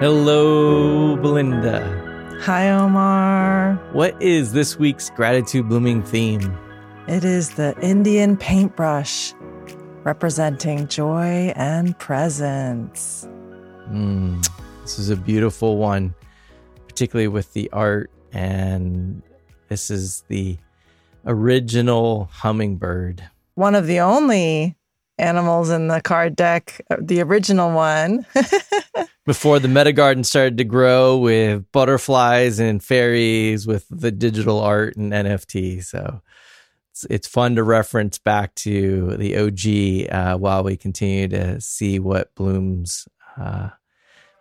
Hello, Belinda. Hi, Omar. What is this week's gratitude blooming theme? It is the Indian paintbrush representing joy and presence. Mm, this is a beautiful one, particularly with the art. And this is the original hummingbird. One of the only animals in the card deck, uh, the original one. Before the meta garden started to grow with butterflies and fairies with the digital art and NFT. So it's, it's fun to reference back to the OG uh, while we continue to see what blooms uh,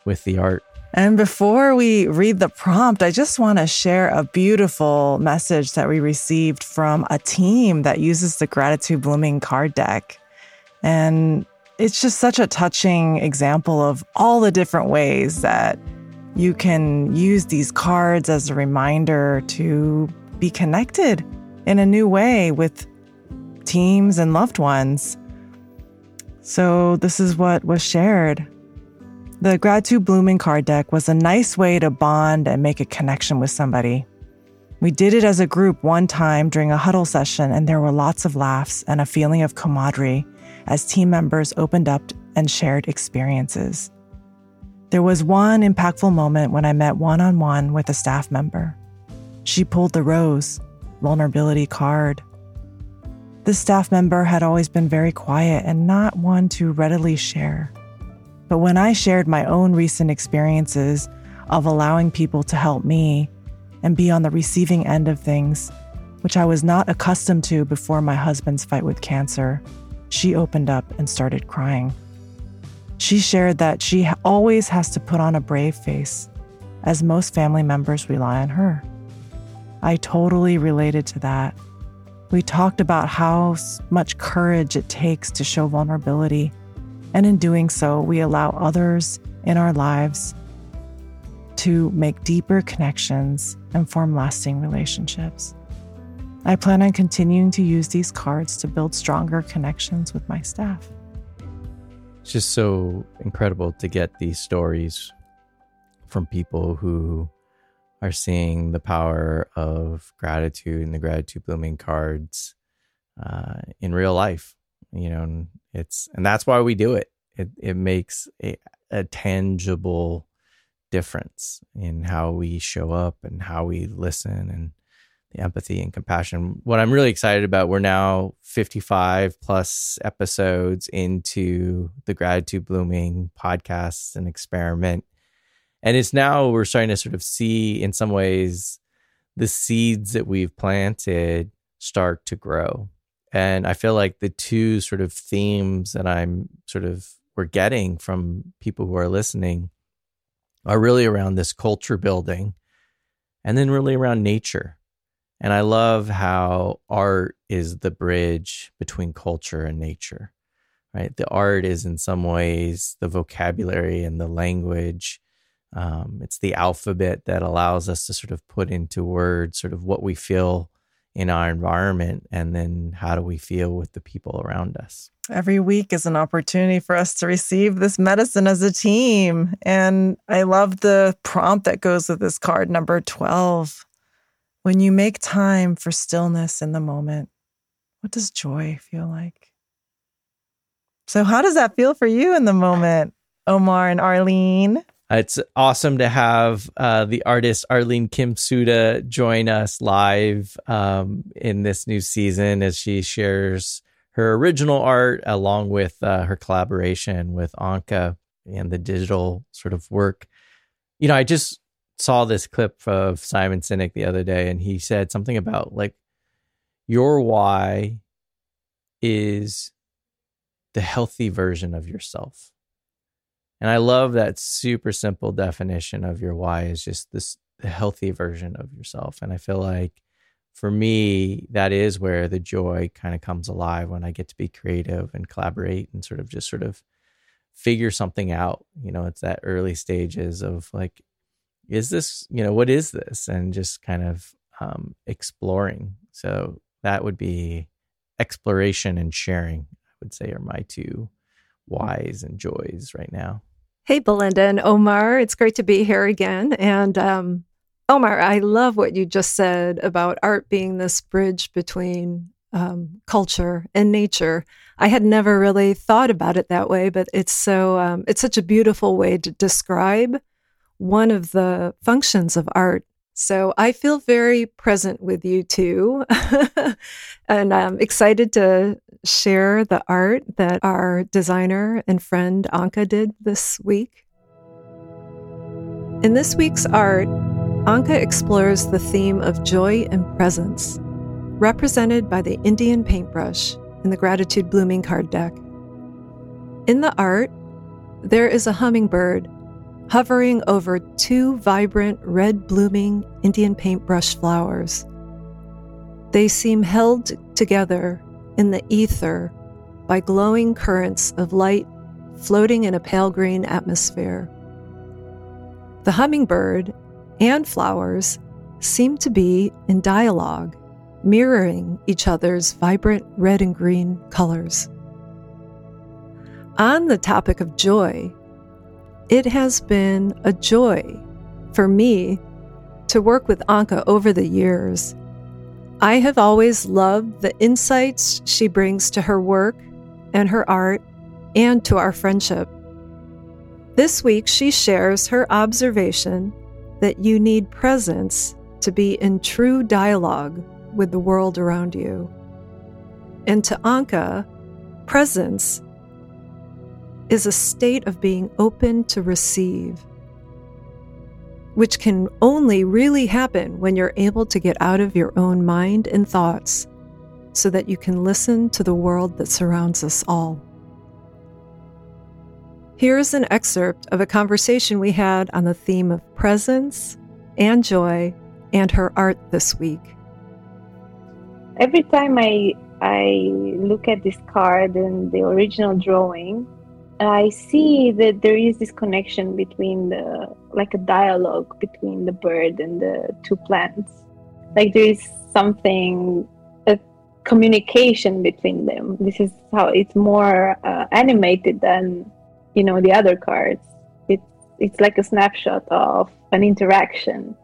with the art. And before we read the prompt, I just want to share a beautiful message that we received from a team that uses the Gratitude Blooming card deck. And it's just such a touching example of all the different ways that you can use these cards as a reminder to be connected in a new way with teams and loved ones. So, this is what was shared. The Gratitude Blooming card deck was a nice way to bond and make a connection with somebody. We did it as a group one time during a huddle session, and there were lots of laughs and a feeling of camaraderie as team members opened up and shared experiences. There was one impactful moment when I met one on one with a staff member. She pulled the rose, vulnerability card. This staff member had always been very quiet and not one to readily share. But when I shared my own recent experiences of allowing people to help me and be on the receiving end of things, which I was not accustomed to before my husband's fight with cancer, she opened up and started crying. She shared that she always has to put on a brave face, as most family members rely on her. I totally related to that. We talked about how much courage it takes to show vulnerability and in doing so, we allow others in our lives to make deeper connections and form lasting relationships. I plan on continuing to use these cards to build stronger connections with my staff. It's just so incredible to get these stories from people who are seeing the power of gratitude and the gratitude blooming cards uh, in real life you know it's and that's why we do it it, it makes a, a tangible difference in how we show up and how we listen and the empathy and compassion. What I'm really excited about, we're now 55 plus episodes into the Gratitude Blooming podcast and experiment. And it's now we're starting to sort of see, in some ways, the seeds that we've planted start to grow. And I feel like the two sort of themes that I'm sort of we're getting from people who are listening are really around this culture building and then really around nature. And I love how art is the bridge between culture and nature, right? The art is in some ways the vocabulary and the language. Um, it's the alphabet that allows us to sort of put into words sort of what we feel in our environment and then how do we feel with the people around us every week is an opportunity for us to receive this medicine as a team and i love the prompt that goes with this card number 12 when you make time for stillness in the moment what does joy feel like so how does that feel for you in the moment omar and arlene it's awesome to have uh, the artist Arlene Kim Suda join us live um, in this new season as she shares her original art along with uh, her collaboration with Anka and the digital sort of work. You know, I just saw this clip of Simon Sinek the other day, and he said something about like your why is the healthy version of yourself and I love that super simple definition of your why is just this the healthy version of yourself. And I feel like for me, that is where the joy kind of comes alive when I get to be creative and collaborate and sort of just sort of figure something out. You know, it's that early stages of like, is this, you know, what is this? And just kind of um, exploring. So that would be exploration and sharing, I would say, are my two whys and joys right now. Hey, Belinda and Omar. It's great to be here again. And um, Omar, I love what you just said about art being this bridge between um, culture and nature. I had never really thought about it that way, but it's so um, it's such a beautiful way to describe one of the functions of art. So I feel very present with you too, and I'm excited to share the art that our designer and friend Anka did this week. In this week's art, Anka explores the theme of joy and presence, represented by the Indian paintbrush in the Gratitude Blooming card deck. In the art, there is a hummingbird hovering over two vibrant red blooming Indian paintbrush flowers. They seem held together in the ether by glowing currents of light floating in a pale green atmosphere. The hummingbird and flowers seem to be in dialogue, mirroring each other's vibrant red and green colors. On the topic of joy, it has been a joy for me to work with Anka over the years I have always loved the insights she brings to her work and her art and to our friendship. This week, she shares her observation that you need presence to be in true dialogue with the world around you. And to Anka, presence is a state of being open to receive which can only really happen when you're able to get out of your own mind and thoughts so that you can listen to the world that surrounds us all. Here's an excerpt of a conversation we had on the theme of presence and joy and her art this week. Every time I I look at this card and the original drawing, I see that there is this connection between the, like a dialogue between the bird and the two plants. Like there is something, a communication between them. This is how it's more uh, animated than, you know, the other cards. It's it's like a snapshot of an interaction,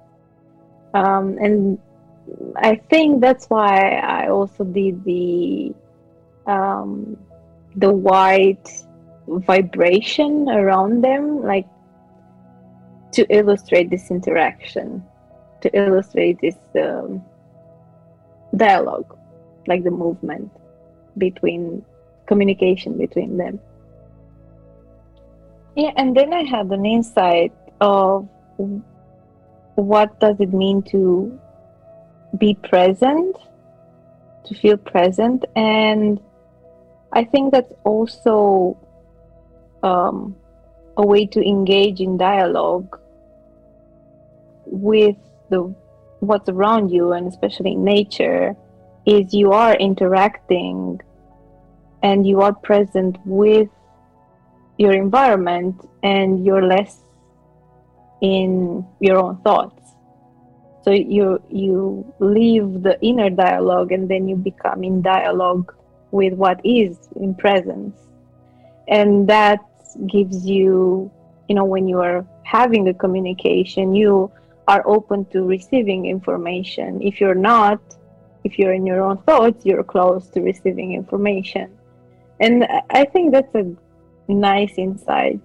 um, and I think that's why I also did the um, the white vibration around them, like to illustrate this interaction, to illustrate this um, dialogue, like the movement between communication between them. Yeah, and then I had an insight of what does it mean to be present, to feel present, and I think that's also um, a way to engage in dialogue with the what's around you and especially nature is you are interacting and you are present with your environment and you're less in your own thoughts. So you you leave the inner dialogue and then you become in dialogue with what is in presence. And that gives you you know when you are having the communication you are open to receiving information. If you're not if you're in your own thoughts you're close to receiving information. And i think that's a nice insight.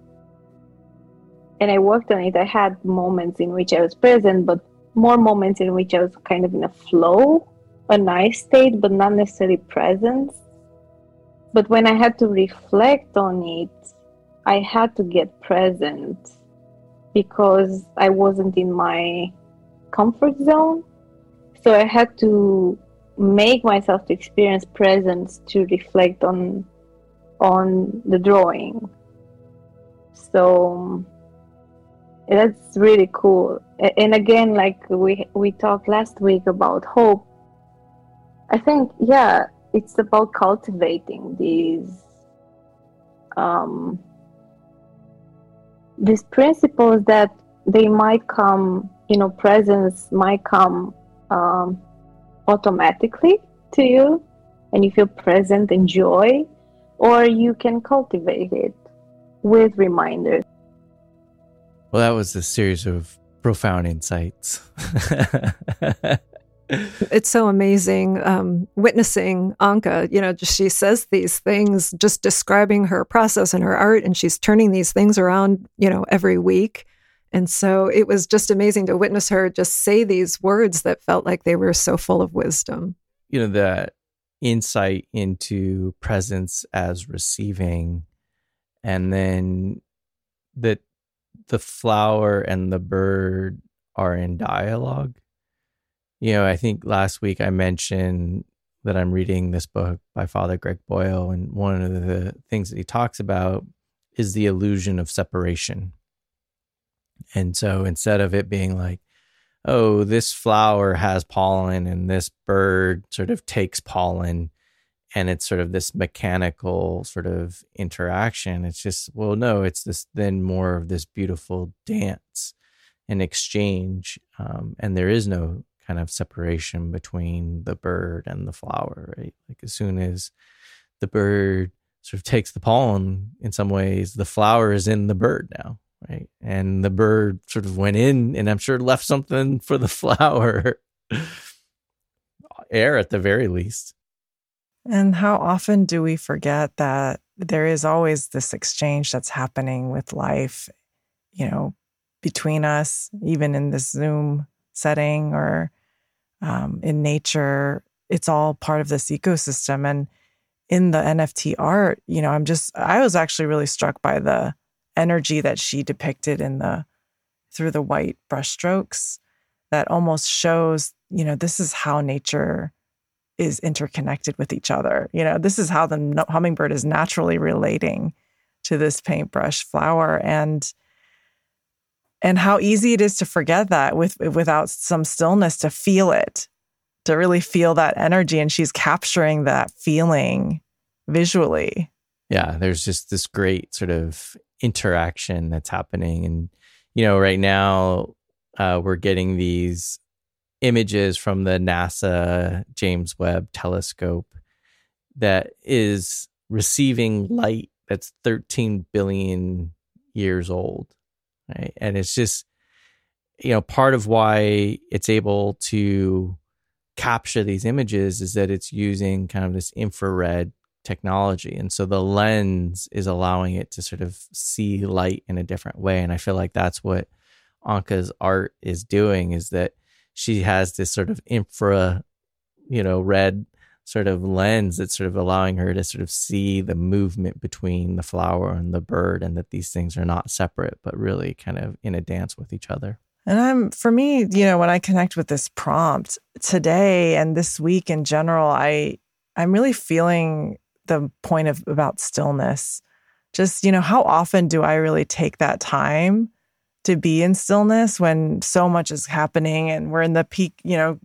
And i worked on it. I had moments in which i was present but more moments in which i was kind of in a flow a nice state but not necessarily presence. But when i had to reflect on it I had to get present because I wasn't in my comfort zone. So I had to make myself to experience presence to reflect on on the drawing. So that's really cool. And again, like we we talked last week about hope. I think yeah, it's about cultivating these um, these principles that they might come, you know, presence might come um, automatically to you, and you feel present and joy, or you can cultivate it with reminders. Well, that was a series of profound insights. it's so amazing um, witnessing Anka. You know, just, she says these things, just describing her process and her art, and she's turning these things around, you know, every week. And so it was just amazing to witness her just say these words that felt like they were so full of wisdom. You know, that insight into presence as receiving, and then that the flower and the bird are in dialogue you know, I think last week I mentioned that I'm reading this book by Father Greg Boyle, and one of the things that he talks about is the illusion of separation. And so instead of it being like, oh, this flower has pollen and this bird sort of takes pollen, and it's sort of this mechanical sort of interaction, it's just, well, no, it's this then more of this beautiful dance and exchange. Um, and there is no kind of separation between the bird and the flower, right? Like as soon as the bird sort of takes the pollen, in some ways, the flower is in the bird now, right? And the bird sort of went in and I'm sure left something for the flower, air at the very least. And how often do we forget that there is always this exchange that's happening with life, you know, between us, even in this Zoom setting or um, in nature. It's all part of this ecosystem. And in the NFT art, you know, I'm just, I was actually really struck by the energy that she depicted in the, through the white brushstrokes that almost shows, you know, this is how nature is interconnected with each other. You know, this is how the hummingbird is naturally relating to this paintbrush flower. And, and how easy it is to forget that with without some stillness to feel it to really feel that energy. And she's capturing that feeling visually. Yeah there's just this great sort of interaction that's happening. And you know right now uh, we're getting these images from the nasa james webb telescope that is receiving light that's 13 billion years old right? And it's just, you know, part of why it's able to capture these images is that it's using kind of this infrared technology. And so the lens is allowing it to sort of see light in a different way. And I feel like that's what Anka's art is doing is that she has this sort of infra, you know, red sort of lens that's sort of allowing her to sort of see the movement between the flower and the bird and that these things are not separate but really kind of in a dance with each other. And i'm for me you know when i connect with this prompt today and this week in general i i'm really feeling the point of about stillness. Just you know how often do i really take that time to be in stillness when so much is happening and we're in the peak you know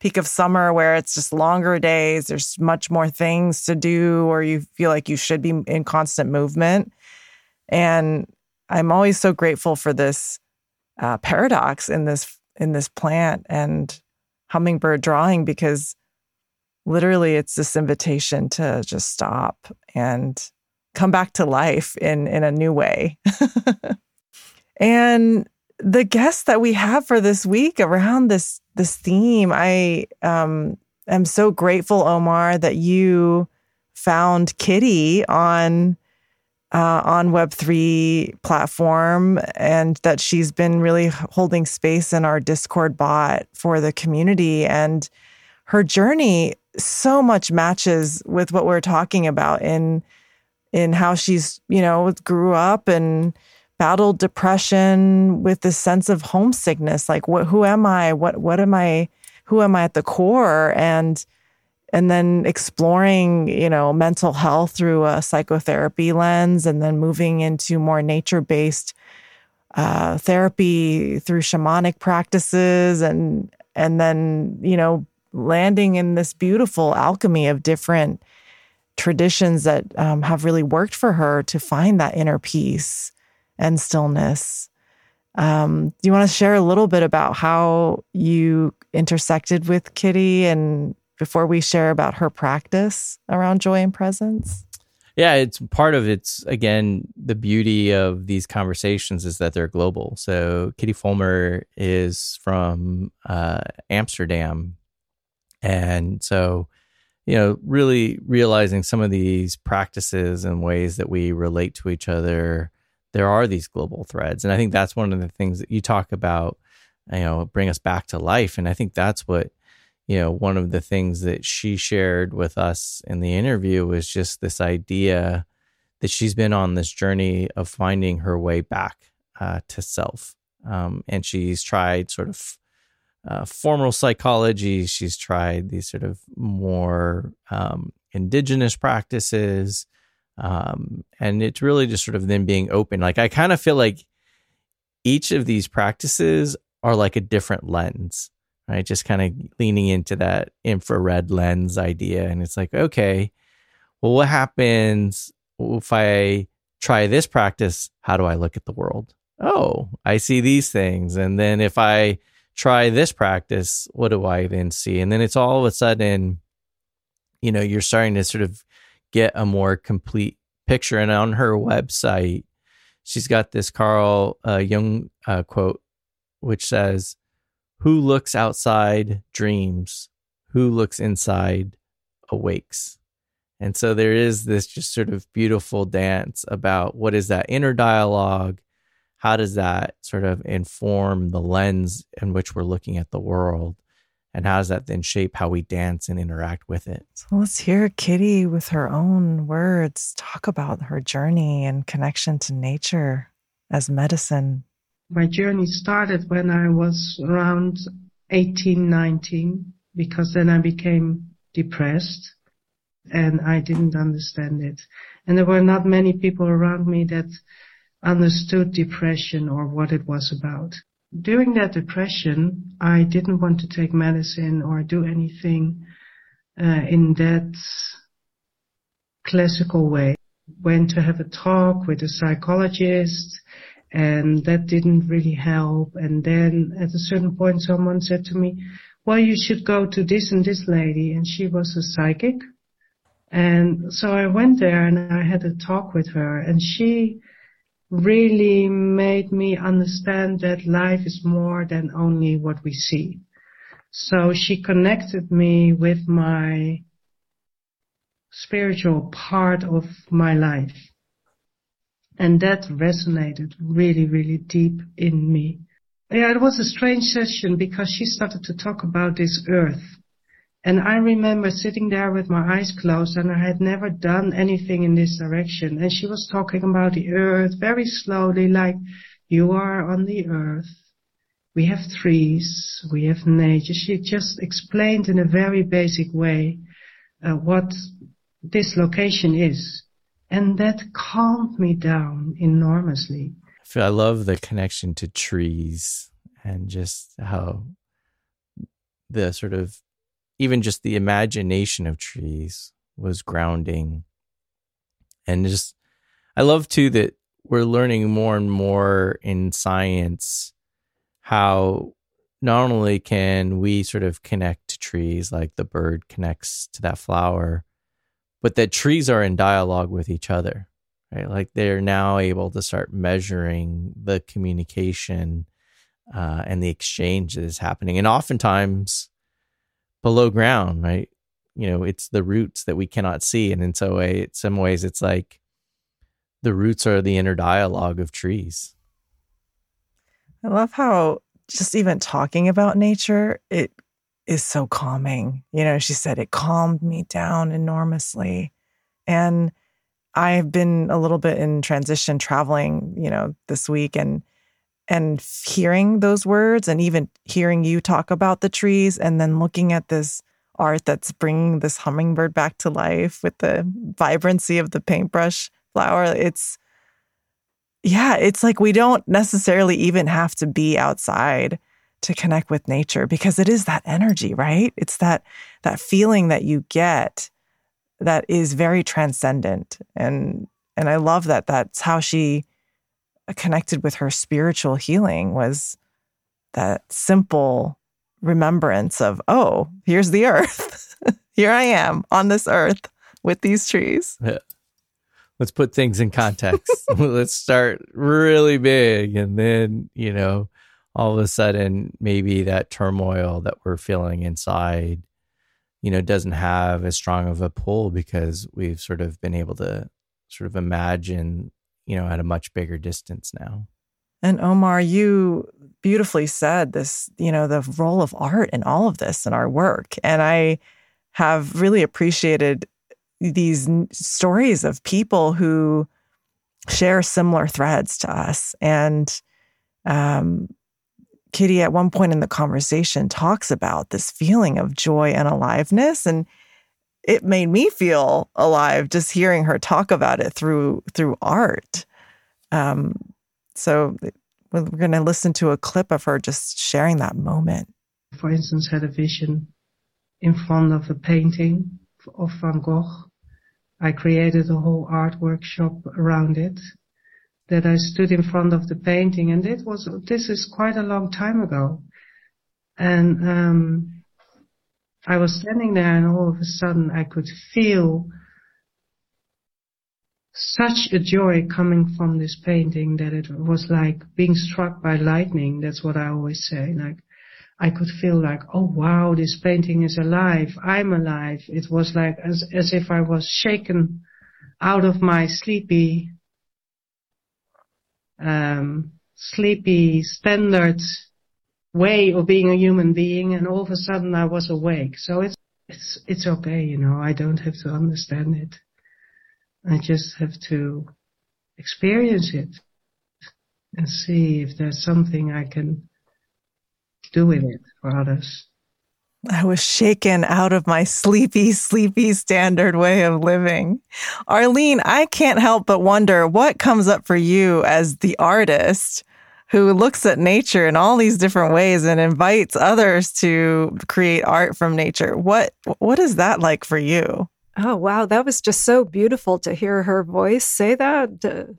peak of summer where it's just longer days, there's much more things to do, or you feel like you should be in constant movement. And I'm always so grateful for this uh, paradox in this in this plant and hummingbird drawing because literally it's this invitation to just stop and come back to life in in a new way. and the guests that we have for this week around this this theme, I um, am so grateful, Omar, that you found Kitty on uh, on Web three platform, and that she's been really holding space in our Discord bot for the community, and her journey so much matches with what we're talking about in in how she's you know grew up and battled depression with this sense of homesickness. Like what who am i? What what am i who am i at the core? And and then exploring you know mental health through a psychotherapy lens and then moving into more nature based uh, therapy through shamanic practices and and then you know landing in this beautiful alchemy of different traditions that um, have really worked for her to find that inner peace and stillness. Um, do you want to share a little bit about how you intersected with Kitty and before we share about her practice around joy and presence? yeah, it's part of it's again the beauty of these conversations is that they're global. So Kitty Fulmer is from uh, Amsterdam, and so you know, really realizing some of these practices and ways that we relate to each other, there are these global threads, and I think that's one of the things that you talk about. You know, bring us back to life, and I think that's what you know, one of the things that she shared with us in the interview was just this idea that she's been on this journey of finding her way back uh, to self. Um, and she's tried sort of uh, formal psychology, she's tried these sort of more um, indigenous practices. Um, and it's really just sort of them being open. Like, I kind of feel like each of these practices are like a different lens right? Just kind of leaning into that infrared lens idea. And it's like, okay, well, what happens if I try this practice? How do I look at the world? Oh, I see these things. And then if I try this practice, what do I then see? And then it's all of a sudden, you know, you're starting to sort of get a more complete picture. And on her website, she's got this Carl uh, Jung uh, quote, which says, who looks outside dreams, who looks inside awakes. And so there is this just sort of beautiful dance about what is that inner dialogue? How does that sort of inform the lens in which we're looking at the world? And how does that then shape how we dance and interact with it? So let's hear Kitty with her own words talk about her journey and connection to nature as medicine my journey started when I was around 18, 19, because then I became depressed and I didn't understand it. And there were not many people around me that understood depression or what it was about. During that depression, I didn't want to take medicine or do anything uh, in that classical way. Went to have a talk with a psychologist and that didn't really help. And then at a certain point, someone said to me, well, you should go to this and this lady. And she was a psychic. And so I went there and I had a talk with her and she really made me understand that life is more than only what we see. So she connected me with my spiritual part of my life. And that resonated really, really deep in me. Yeah, it was a strange session because she started to talk about this earth. And I remember sitting there with my eyes closed and I had never done anything in this direction. And she was talking about the earth very slowly, like you are on the earth. We have trees. We have nature. She just explained in a very basic way uh, what this location is. And that calmed me down enormously. I, I love the connection to trees and just how the sort of even just the imagination of trees was grounding. And just, I love too that we're learning more and more in science how not only can we sort of connect to trees like the bird connects to that flower, but that trees are in dialogue with each other, right? Like they're now able to start measuring the communication uh, and the exchange that is happening. And oftentimes below ground, right? You know, it's the roots that we cannot see. And in so way, in some ways, it's like the roots are the inner dialogue of trees. I love how just even talking about nature, it is so calming. You know, she said it calmed me down enormously. And I've been a little bit in transition traveling, you know, this week and and hearing those words and even hearing you talk about the trees and then looking at this art that's bringing this hummingbird back to life with the vibrancy of the paintbrush flower it's yeah it's like we don't necessarily even have to be outside to connect with nature because it is that energy, right? It's that that feeling that you get that is very transcendent and and I love that that's how she connected with her spiritual healing was that simple remembrance of oh, here's the earth. Here I am on this earth with these trees. Yeah. let's put things in context. let's start really big. And then, you know, all of a sudden, maybe that turmoil that we're feeling inside, you know, doesn't have as strong of a pull because we've sort of been able to sort of imagine, you know, at a much bigger distance now. And Omar, you beautifully said this, you know, the role of art in all of this in our work. And I have really appreciated these stories of people who share similar threads to us. And um, Kitty, at one point in the conversation, talks about this feeling of joy and aliveness. And it made me feel alive just hearing her talk about it through through art. Um, so we're going to listen to a clip of her just sharing that moment. For instance, had a vision in front of a painting of Van Gogh I created a whole art workshop around it that I stood in front of the painting and it was, this is quite a long time ago. And, um, I was standing there and all of a sudden I could feel such a joy coming from this painting that it was like being struck by lightning. That's what I always say. Like I could feel like, oh wow, this painting is alive. I'm alive. It was like as, as if I was shaken out of my sleepy, um, sleepy standard way of being a human being. And all of a sudden I was awake. So it's, it's, it's okay. You know, I don't have to understand it. I just have to experience it and see if there's something I can do with it for others. I was shaken out of my sleepy, sleepy standard way of living. Arlene, I can't help but wonder what comes up for you as the artist who looks at nature in all these different ways and invites others to create art from nature. What what is that like for you? Oh wow, that was just so beautiful to hear her voice say that.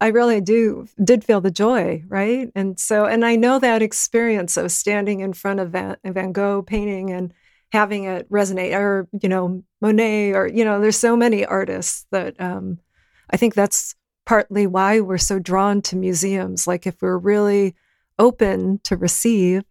I really do did feel the joy, right? And so, and I know that experience of standing in front of Van, Van Gogh painting and having it resonate, or you know Monet, or you know, there's so many artists that um, I think that's partly why we're so drawn to museums. Like if we're really open to receive,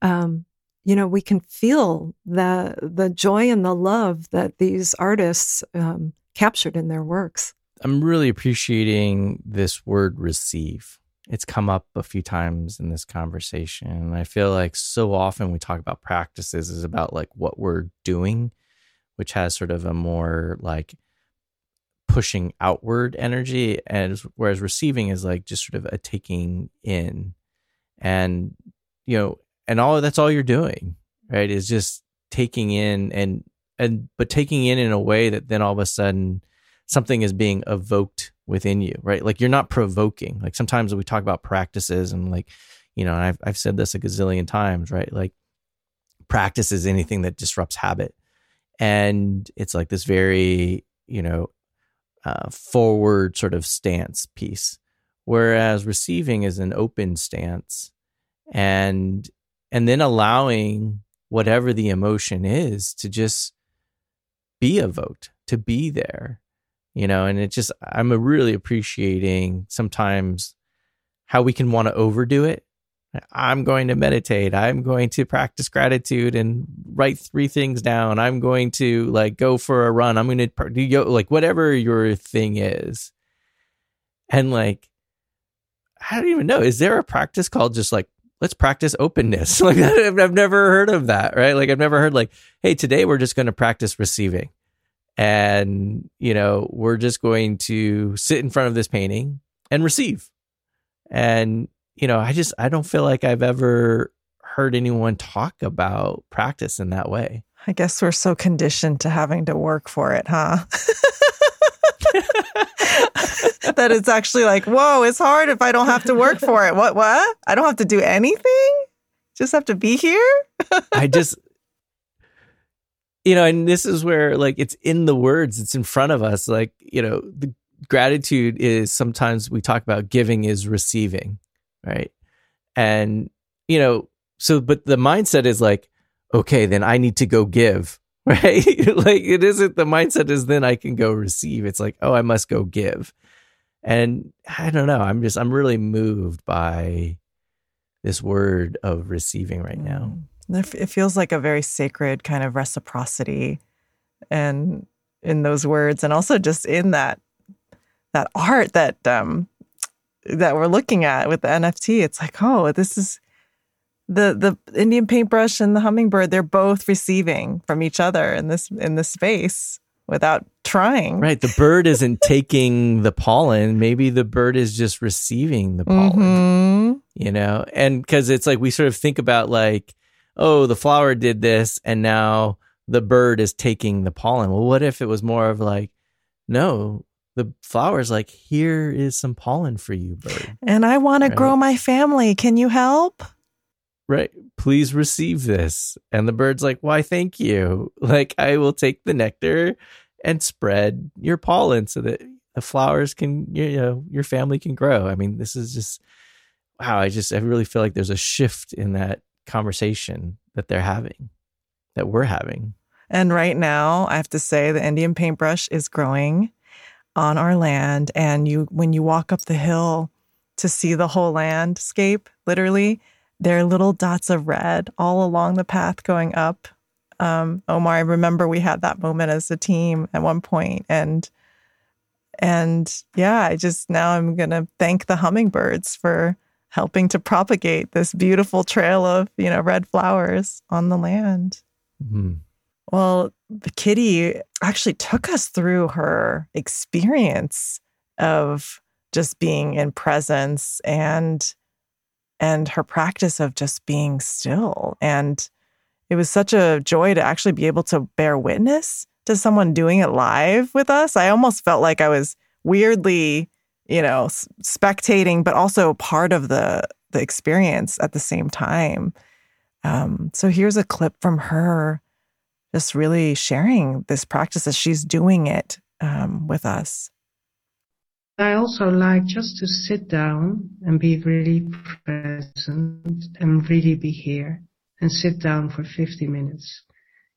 um, you know, we can feel the the joy and the love that these artists um, captured in their works. I'm really appreciating this word receive. It's come up a few times in this conversation. And I feel like so often we talk about practices is about like what we're doing, which has sort of a more like pushing outward energy and whereas receiving is like just sort of a taking in and you know and all that's all you're doing right is just taking in and and but taking in in a way that then all of a sudden something is being evoked within you, right? Like you're not provoking. Like sometimes we talk about practices and like, you know, I've I've said this a gazillion times, right? Like practice is anything that disrupts habit. And it's like this very, you know, uh, forward sort of stance piece. Whereas receiving is an open stance and and then allowing whatever the emotion is to just be evoked, to be there you know, and it just, I'm really appreciating sometimes how we can want to overdo it. I'm going to meditate. I'm going to practice gratitude and write three things down. I'm going to like go for a run. I'm going to do like whatever your thing is. And like, I don't even know. Is there a practice called just like, let's practice openness? Like, I've never heard of that, right? Like, I've never heard like, hey, today we're just going to practice receiving and you know we're just going to sit in front of this painting and receive and you know i just i don't feel like i've ever heard anyone talk about practice in that way. I guess we're so conditioned to having to work for it huh? That it's actually like whoa it's hard if i don't have to work for it. What what? I don't have to do anything? Just have to be here? I just you know, and this is where like it's in the words, it's in front of us. Like, you know, the gratitude is sometimes we talk about giving is receiving, right? And, you know, so, but the mindset is like, okay, then I need to go give right? like it isn't the mindset is then I can go receive. It's like, oh, I must go give. And I don't know. I'm just, I'm really moved by this word of receiving right now. Mm. It feels like a very sacred kind of reciprocity and in those words and also just in that that art that um that we're looking at with the NFT. It's like, oh, this is the the Indian paintbrush and the hummingbird, they're both receiving from each other in this in this space without trying. Right. The bird isn't taking the pollen. Maybe the bird is just receiving the pollen. Mm-hmm. You know? And because it's like we sort of think about like, oh, the flower did this and now the bird is taking the pollen. Well, what if it was more of like, no, the flower's like, here is some pollen for you, bird. And I want right? to grow my family. Can you help? Right. Please receive this. And the bird's like, why, thank you. Like, I will take the nectar and spread your pollen so that the flowers can, you know, your family can grow. I mean, this is just, wow. I just, I really feel like there's a shift in that conversation that they're having, that we're having. And right now, I have to say, the Indian paintbrush is growing on our land. And you, when you walk up the hill to see the whole landscape, literally, there are little dots of red all along the path going up. Um, Omar, I remember we had that moment as a team at one point, and and yeah, I just now I'm gonna thank the hummingbirds for helping to propagate this beautiful trail of you know red flowers on the land. Mm-hmm. Well, Kitty actually took us through her experience of just being in presence and and her practice of just being still and it was such a joy to actually be able to bear witness to someone doing it live with us. I almost felt like I was weirdly, you know, spectating, but also part of the the experience at the same time. Um, so here's a clip from her just really sharing this practice as she's doing it um, with us. I also like just to sit down and be really present and really be here and sit down for 50 minutes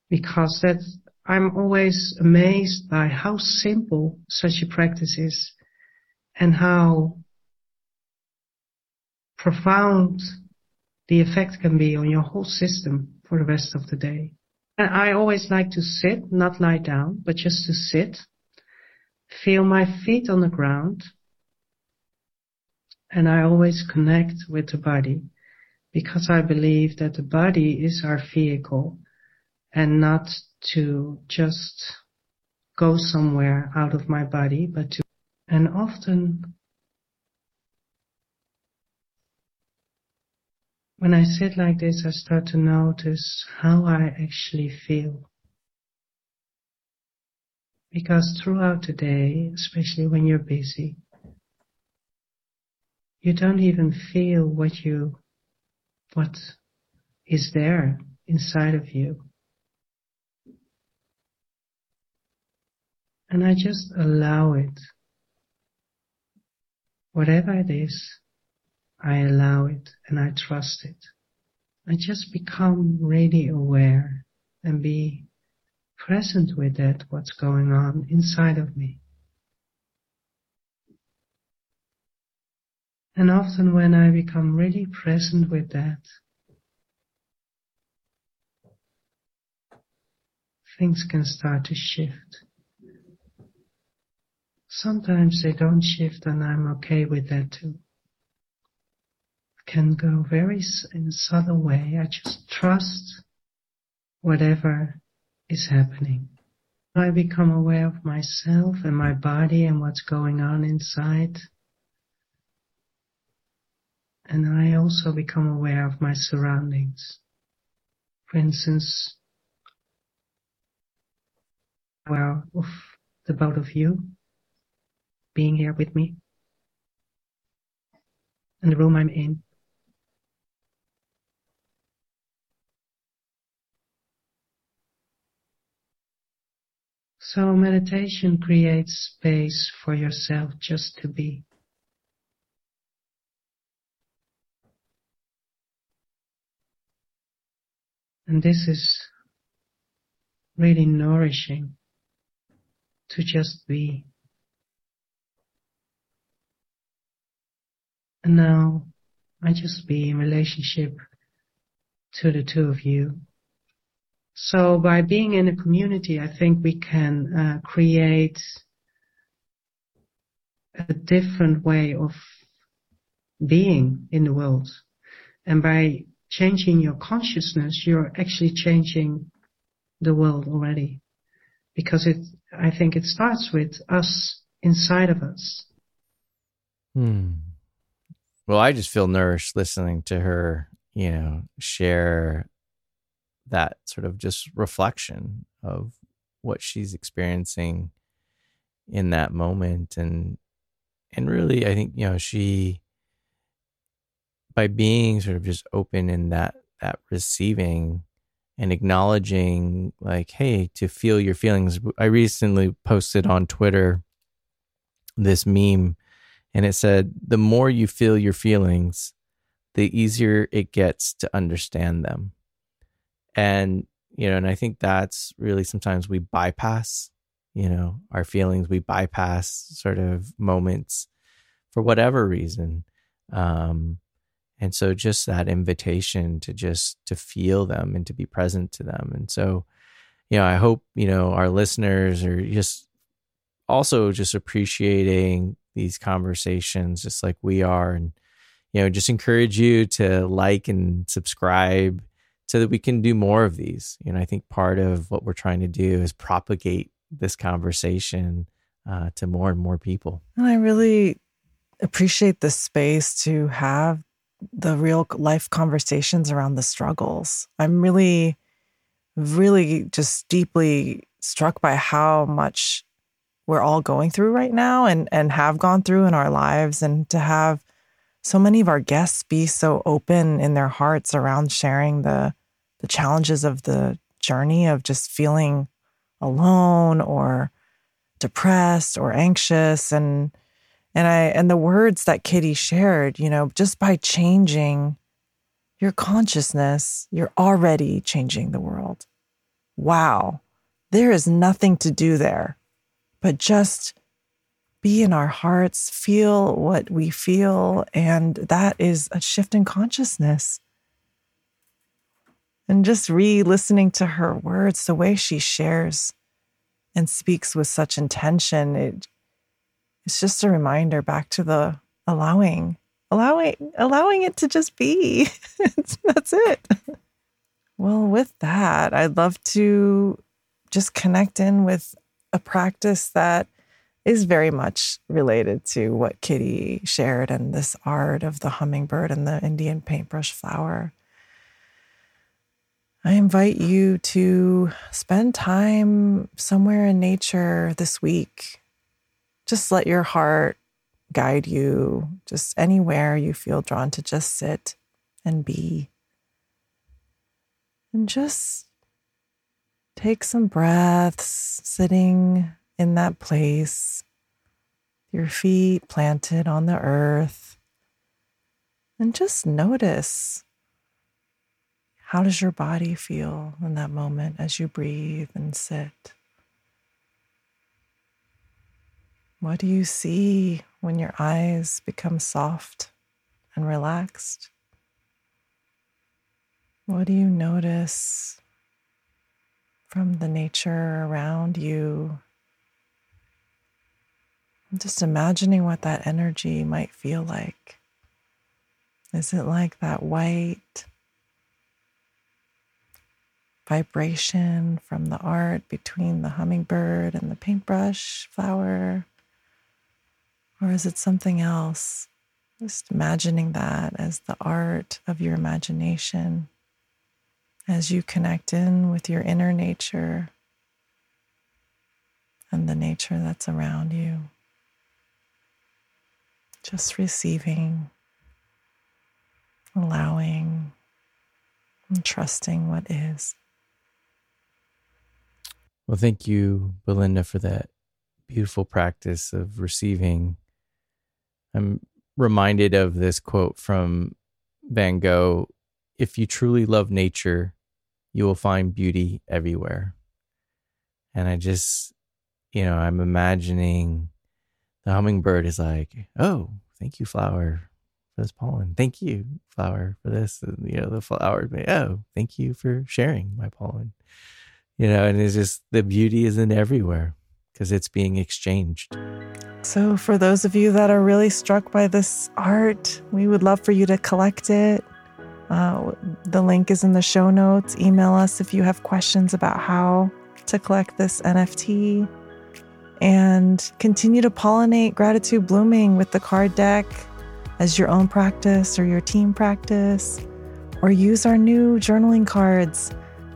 because that I'm always amazed by how simple such a practice is and how profound the effect can be on your whole system for the rest of the day. And I always like to sit, not lie down, but just to sit, feel my feet on the ground, and I always connect with the body because I believe that the body is our vehicle and not to just go somewhere out of my body, but to, and often When I sit like this, I start to notice how I actually feel. Because throughout the day, especially when you're busy, you don't even feel what you, what is there inside of you. And I just allow it. Whatever it is, I allow it and I trust it. I just become really aware and be present with that, what's going on inside of me. And often when I become really present with that, things can start to shift. Sometimes they don't shift and I'm okay with that too can go very in a subtle way. I just trust whatever is happening. I become aware of myself and my body and what's going on inside. And I also become aware of my surroundings. For instance, aware of the both of you being here with me and the room I'm in. So meditation creates space for yourself just to be. And this is really nourishing to just be. And now I just be in relationship to the two of you. So by being in a community, I think we can uh, create a different way of being in the world. And by changing your consciousness, you're actually changing the world already. Because it, I think it starts with us inside of us. Hmm. Well, I just feel nourished listening to her, you know, share that sort of just reflection of what she's experiencing in that moment. And and really I think, you know, she by being sort of just open in that that receiving and acknowledging like hey to feel your feelings. I recently posted on twitter this meme and it said the more you feel your feelings the easier it gets to understand them and you know and i think that's really sometimes we bypass you know our feelings. We bypass sort of moments for whatever reason. Um and so just that invitation to just to feel them and to be present to them. And so you know i hope you know our listeners are just also just appreciating these conversations just like we are. And you know just encourage you to like and subscribe so that we can do more of these you know i think part of what we're trying to do is propagate this conversation uh, to more and more people and i really appreciate the space to have the real life conversations around the struggles. I'm really, really just deeply struck by how much we're all going through right now and, and have gone through in our lives. And to have so many of our guests be so open in their hearts around sharing the, the challenges of the journey of just feeling alone or depressed or anxious and and I and the words that Kitty shared, you know, just by changing your consciousness, you're already changing the world. Wow. There is nothing to do there but just be in our hearts, feel what we feel, and that is a shift in consciousness. And just re listening to her words, the way she shares and speaks with such intention, it it's just a reminder back to the allowing, allowing, allowing it to just be. That's it. Well, with that, I'd love to just connect in with a practice that is very much related to what Kitty shared and this art of the hummingbird and the Indian paintbrush flower. I invite you to spend time somewhere in nature this week just let your heart guide you just anywhere you feel drawn to just sit and be. And just take some breaths sitting in that place, your feet planted on the earth. And just notice how does your body feel in that moment as you breathe and sit? What do you see when your eyes become soft and relaxed? What do you notice from the nature around you? Just imagining what that energy might feel like. Is it like that white vibration from the art between the hummingbird and the paintbrush flower? Or is it something else? Just imagining that as the art of your imagination as you connect in with your inner nature and the nature that's around you. Just receiving, allowing, and trusting what is. Well, thank you, Belinda, for that beautiful practice of receiving I'm reminded of this quote from Van Gogh If you truly love nature, you will find beauty everywhere. And I just, you know, I'm imagining the hummingbird is like, oh, thank you, flower, for this pollen. Thank you, flower, for this. And, you know, the flower, oh, thank you for sharing my pollen. You know, and it's just the beauty isn't everywhere because it's being exchanged. So, for those of you that are really struck by this art, we would love for you to collect it. Uh, the link is in the show notes. Email us if you have questions about how to collect this NFT and continue to pollinate gratitude blooming with the card deck as your own practice or your team practice, or use our new journaling cards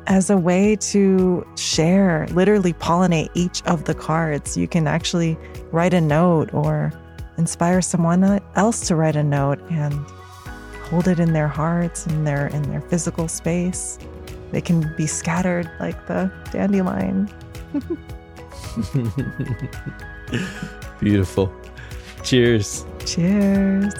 as a way to share, literally pollinate each of the cards. You can actually write a note or inspire someone else to write a note and hold it in their hearts and their in their physical space. They can be scattered like the dandelion. Beautiful. Cheers. Cheers.